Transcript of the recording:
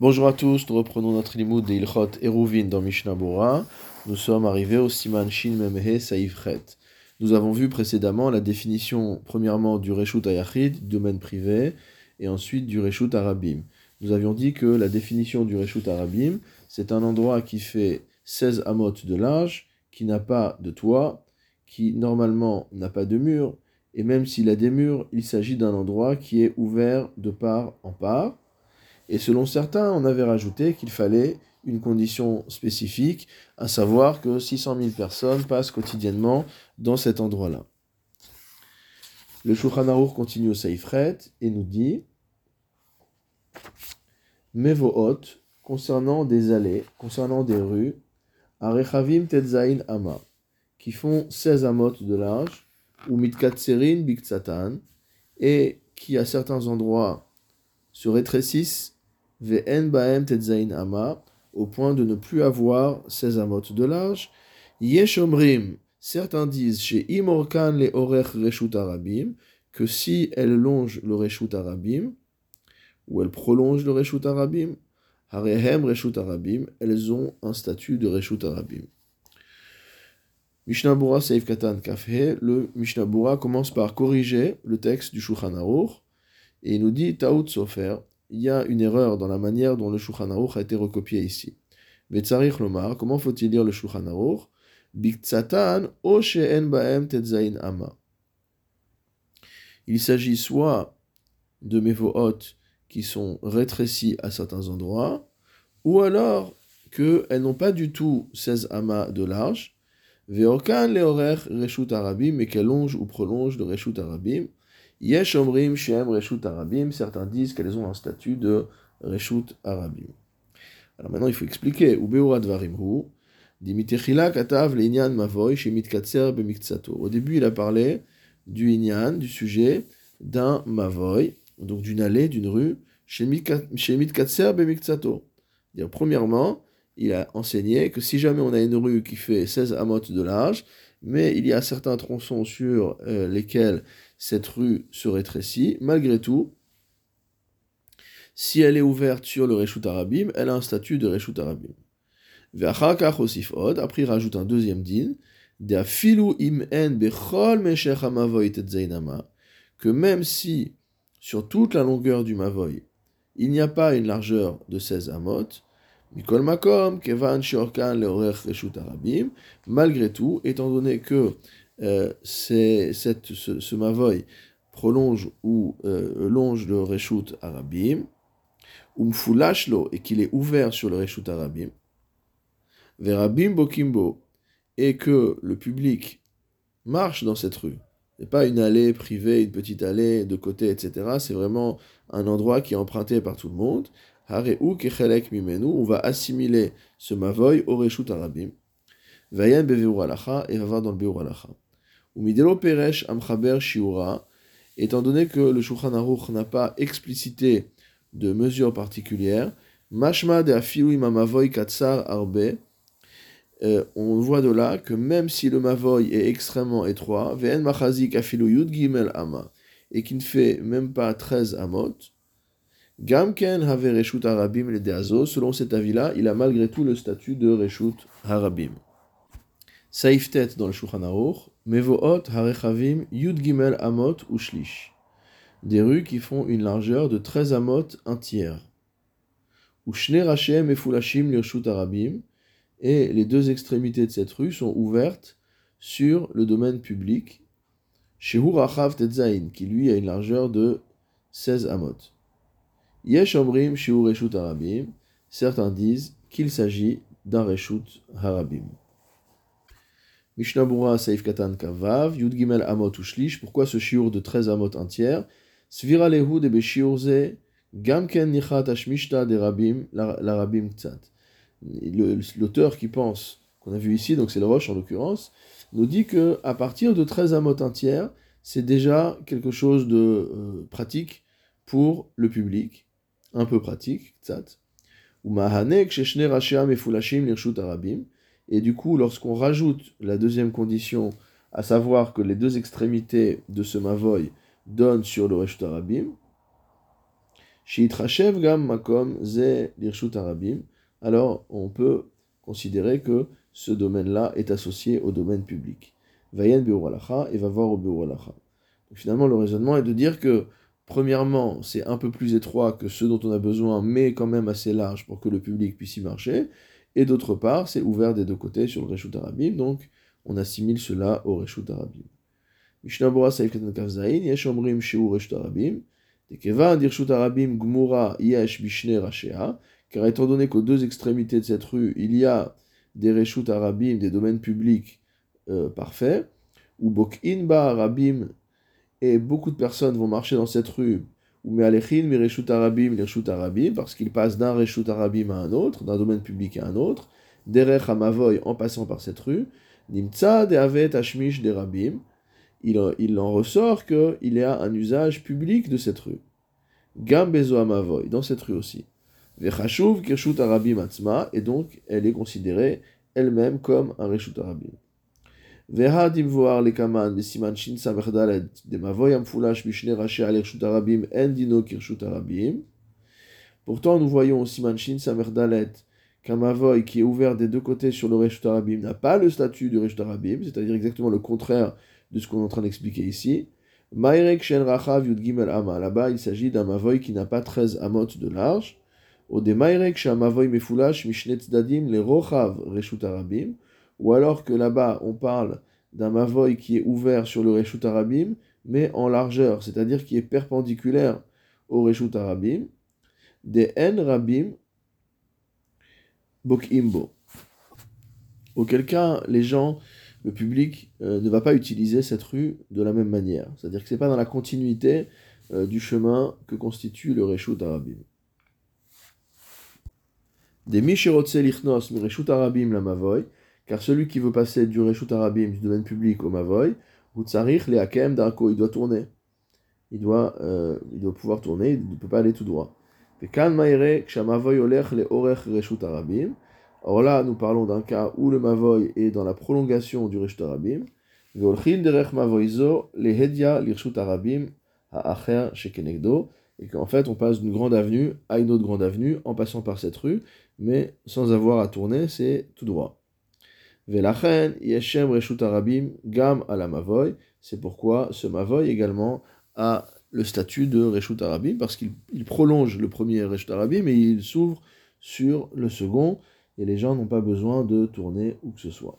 Bonjour à tous, nous reprenons notre limoud de Ilchot Eruvin dans Mishnah Bora. Nous sommes arrivés au Siman Shin Memhe Saifret. Nous avons vu précédemment la définition, premièrement, du Reshut Ayachid, domaine privé, et ensuite du Reshut Arabim. Nous avions dit que la définition du Reshut Arabim, c'est un endroit qui fait 16 amot de large, qui n'a pas de toit, qui normalement n'a pas de mur, et même s'il a des murs, il s'agit d'un endroit qui est ouvert de part en part. Et selon certains, on avait rajouté qu'il fallait une condition spécifique, à savoir que 600 000 personnes passent quotidiennement dans cet endroit-là. Le Shulchan continue au Seifret et nous dit Mevohot, concernant des allées, concernant des rues, Tetzain Ama, qui font 16 amot de large, ou Mitkatserin Biktsatan, et qui à certains endroits se rétrécissent Ve'en ba'em tetzain au point de ne plus avoir 16 amot de large. Yeshomrim, certains disent chez Imorkan le orech reshut arabim, que si elle longe le reshut arabim, ou elle prolonge le reshut arabim, harehem reshut arabim, elles ont un statut de reshut arabim. Mishnah Bura Seif Katan Kafhe, le Mishnah Bura commence par corriger le texte du Shulchan Aruch, et il nous dit Taout Sofer, il y a une erreur dans la manière dont le Shulchan Aruch a été recopié ici. Betzarich Lomar, comment faut-il lire le Shulchan Aruch? Biktsatan o she'en ba'em tetzain ama. Il s'agit soit de mevohot qui sont rétrécis à certains endroits, ou alors qu'elles n'ont pas du tout 16 amas de large, ve'okan leorer reshut arabim, mais qu'elles longent ou prolongent le reshut arabim, Yesh omrim shem reshut arabim. Certains disent qu'elles ont un statut de reshut arabim. Alors maintenant, il faut expliquer. Au début, il a parlé du inyan, du sujet d'un mavoy, donc d'une allée, d'une rue, chez mitkatser bemikzato. Premièrement, il a enseigné que si jamais on a une rue qui fait 16 amot de large, mais il y a certains tronçons sur euh, lesquels cette rue se rétrécit, malgré tout, si elle est ouverte sur le Reshut Arabim, elle a un statut de Reshut Arabim. Après, il rajoute un deuxième din, que même si sur toute la longueur du Mavoy, il n'y a pas une largeur de 16 amot, Makom, Kevan Arabim, malgré tout, étant donné que euh, cette, ce, ce, mavoy prolonge ou euh, longe le reshut arabim, ou mfulashlo, et qu'il est ouvert sur le reshut arabim, verabim bokimbo, et que le public marche dans cette rue. n'est pas une allée privée, une petite allée de côté, etc. C'est vraiment un endroit qui est emprunté par tout le monde. Hareu kechelek mimenu, on va assimiler ce mavoy au reshut arabim. Vayan alacha, et va voir dans le beur. Umidelo Peresh Amchaber Shiura, étant donné que le Shulchan Aruch n'a pas explicité de mesures particulières, Mashma de Mavoy Katsar Arbe, euh, on voit de là que même si le Mavoy est extrêmement étroit, Ven Machazik Afilu Yud Gimel Ama, et qui ne fait même pas 13 amot, Gamken Have Reshut Harabim le Deazo, selon cet avis-là, il a malgré tout le statut de Reshut Harabim. Saiftet dans le Shulchan Aruch, Mevohot Harechavim Yud Gimel Amot Ushlish. Des rues qui font une largeur de 13 amot, un tiers. Ushne Rachem et Fulashim Lirshut Arabim. Et les deux extrémités de cette rue sont ouvertes sur le domaine public. Shehu Rachav Tetzain, qui lui a une largeur de 16 amot. Yesh Omrim Shehu Reshut. Certains disent qu'il s'agit d'un Reshut Harabim. Mishnah Saif Katan Kavav, Yud Gimel Amot Ushlish, pourquoi ce shiur de 13 amot entières? Svira Lehu de Beshiurze, Gamken Nichat Ashmishta de Rabim, la Rabim Ktsat. L'auteur qui pense, qu'on a vu ici, donc c'est le Roche en l'occurrence, nous dit que à partir de 13 amot entières, c'est déjà quelque chose de euh, pratique pour le public, un peu pratique, Ktsat. Ou Mahanek Sheshne Rashiam et Fulashim Lirshut Arabim. Et du coup, lorsqu'on rajoute la deuxième condition, à savoir que les deux extrémités de ce mavoy donnent sur le Reshut Arabim, gam makom ze arabim. Alors, on peut considérer que ce domaine-là est associé au domaine public. Vayen biur et va voir au biur Finalement, le raisonnement est de dire que, premièrement, c'est un peu plus étroit que ce dont on a besoin, mais quand même assez large pour que le public puisse y marcher. Et d'autre part, c'est ouvert des deux côtés sur le Reshut Arabim, donc on assimile cela au Reshut Arabim. Mishnah Bora Saif Katan Kavzaïn, Yesh Omrim Sheu Arabim, Tekeva Dirshut Arabim Gmura Yesh Bishne Rashea, car étant donné qu'aux deux extrémités de cette rue, il y a des Reshut Arabim, des domaines publics euh, parfaits, ou Bokin Ba Arabim, et beaucoup de personnes vont marcher dans cette rue, ou Me'alechin, Mireshut Arabim, Arabim, parce qu'ils passent d'un Reshut Arabim à un autre, d'un domaine public à un autre, Derech Hamavoy en passant par cette rue, Nimtza de Avet Ashmish de Rabim, il, en ressort qu'il y a un usage public de cette rue. Gam Bezo Hamavoy, dans cette rue aussi. Vechashuv Kirshut Arabim Atzma, et donc elle est considérée elle-même comme un Reshut Arabim. Pourtant, nous voyons au Siman Shin Samerdalet qu'un Mavoy qui est ouvert des deux côtés sur le Reshut Arabim n'a pas le statut du Reshut Arabim, c'est-à-dire exactement le contraire de ce qu'on est en train d'expliquer ici. Mairek Shen Rachav Yud Gimel Ama. Là-bas, il s'agit d'un Mavoy qui n'a pas 13 amot de large. Au de Mairek Shen Mavoy Mefulash Mishnet Dadim le Rochav Reshut Arabim ou alors que là-bas on parle d'un mavoy qui est ouvert sur le Reshut Arabim, mais en largeur, c'est-à-dire qui est perpendiculaire au Reshut Arabim, des En Rabim Bokimbo. Auquel cas, les gens, le public, euh, ne va pas utiliser cette rue de la même manière. C'est-à-dire que ce n'est pas dans la continuité euh, du chemin que constitue le Reshut Arabim. Des Mishirotse Lichnos, Arabim la Mavoy, car celui qui veut passer du Reshut Arabim, du domaine public au Mavoy, Hutzarich le Hakem il doit tourner. Il doit, euh, il doit pouvoir tourner, il ne peut pas aller tout droit. Or là, nous parlons d'un cas où le Mavoy est dans la prolongation du Reshut Arabim. Et qu'en fait, on passe d'une grande avenue à une autre grande avenue en passant par cette rue, mais sans avoir à tourner, c'est tout droit. Velachen, Yeshem Reshut Arabim, Gam à. C'est pourquoi ce Mavoy également a le statut de Reshut Arabim, parce qu'il prolonge le premier Reshut Arabim et il s'ouvre sur le second, et les gens n'ont pas besoin de tourner où que ce soit.